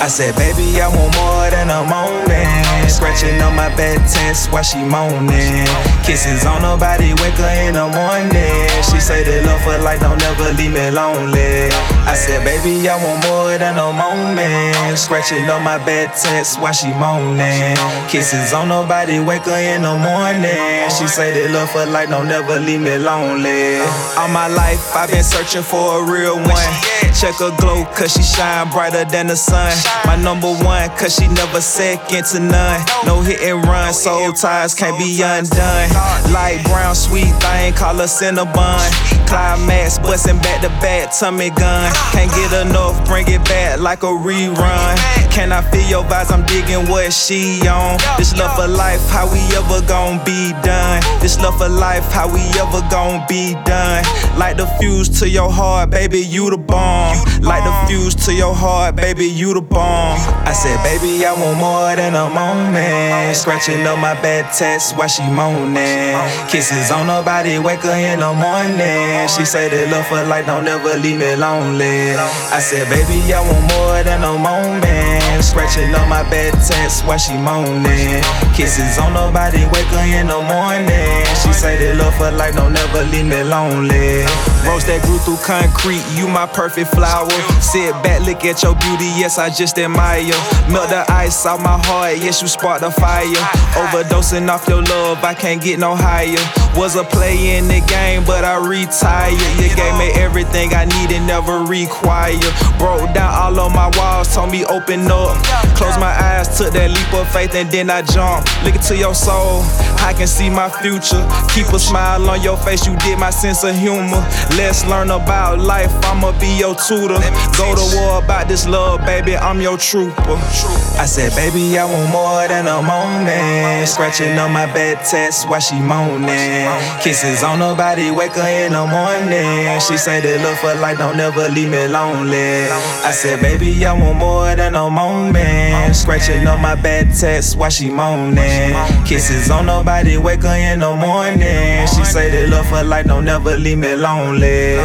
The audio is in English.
I said, baby, I want more than a moment. Scratching on my bed test while she moaning. Kisses on her body, wake her in the morning. She say they love her life don't never leave me lonely. I said, baby, I want more than a moment. Scratching on my bed test while she moaning. Kisses on her body, wake her in the morning. She say they love her life don't never leave me lonely. All my life, I've been searching for a real one. Check her glow, cause she shine brighter than the sun. My number one, cause she never second to none. No hit and run, soul ties can't be undone. Light brown, sweet thing, call her Cinnabon. Climax, bustin' back to back, Tommy gun. Can't get enough, bring it back like a rerun. Can I feel your vibes? I'm digging what she on. This love for life, how we ever gon' be done? This love for life, how we ever gon' be done? Like the fuse to your heart, baby, you the bomb. Like the fuse to your heart, baby, you the bomb. I said, baby, I want more than a moment. Scratching up my bed test while she moaning. Kisses on her body, wake her in the morning. She say they love her like don't ever leave me lonely. I said, baby, I want more than a moment. Scratching on my bed test while she moaning. Kisses on her body, wake her in the morning. She say they love her like don't ever leave me lonely. Rose that grew through concrete, you my perfect flower. Sit back, look at your beauty, yes, I just admire. Melt the ice off my heart, yes, you spark the fire. Overdosing off your love, I can't get no higher. Was a player in the game, I retired. You gave me everything I needed, never require. Broke down all on my walls, told me open up. Close my eyes, took that leap of faith, and then I jumped. Look into your soul, I can see my future. Keep a smile on your face, you did my sense of humor. Let's learn about life, I'ma be your tutor. Go to war about this love, baby, I'm your trooper. I said, baby, I want more than a moment. Scratching on my bed test while she moaning. Kisses on nobody, wake her in the morning. She say they love for like don't ever leave me lonely. I said, baby, I want more than a moment. Scratching on my bad test while she moaning. Kisses on nobody, wake her in the morning. She say they love for like don't ever leave me lonely.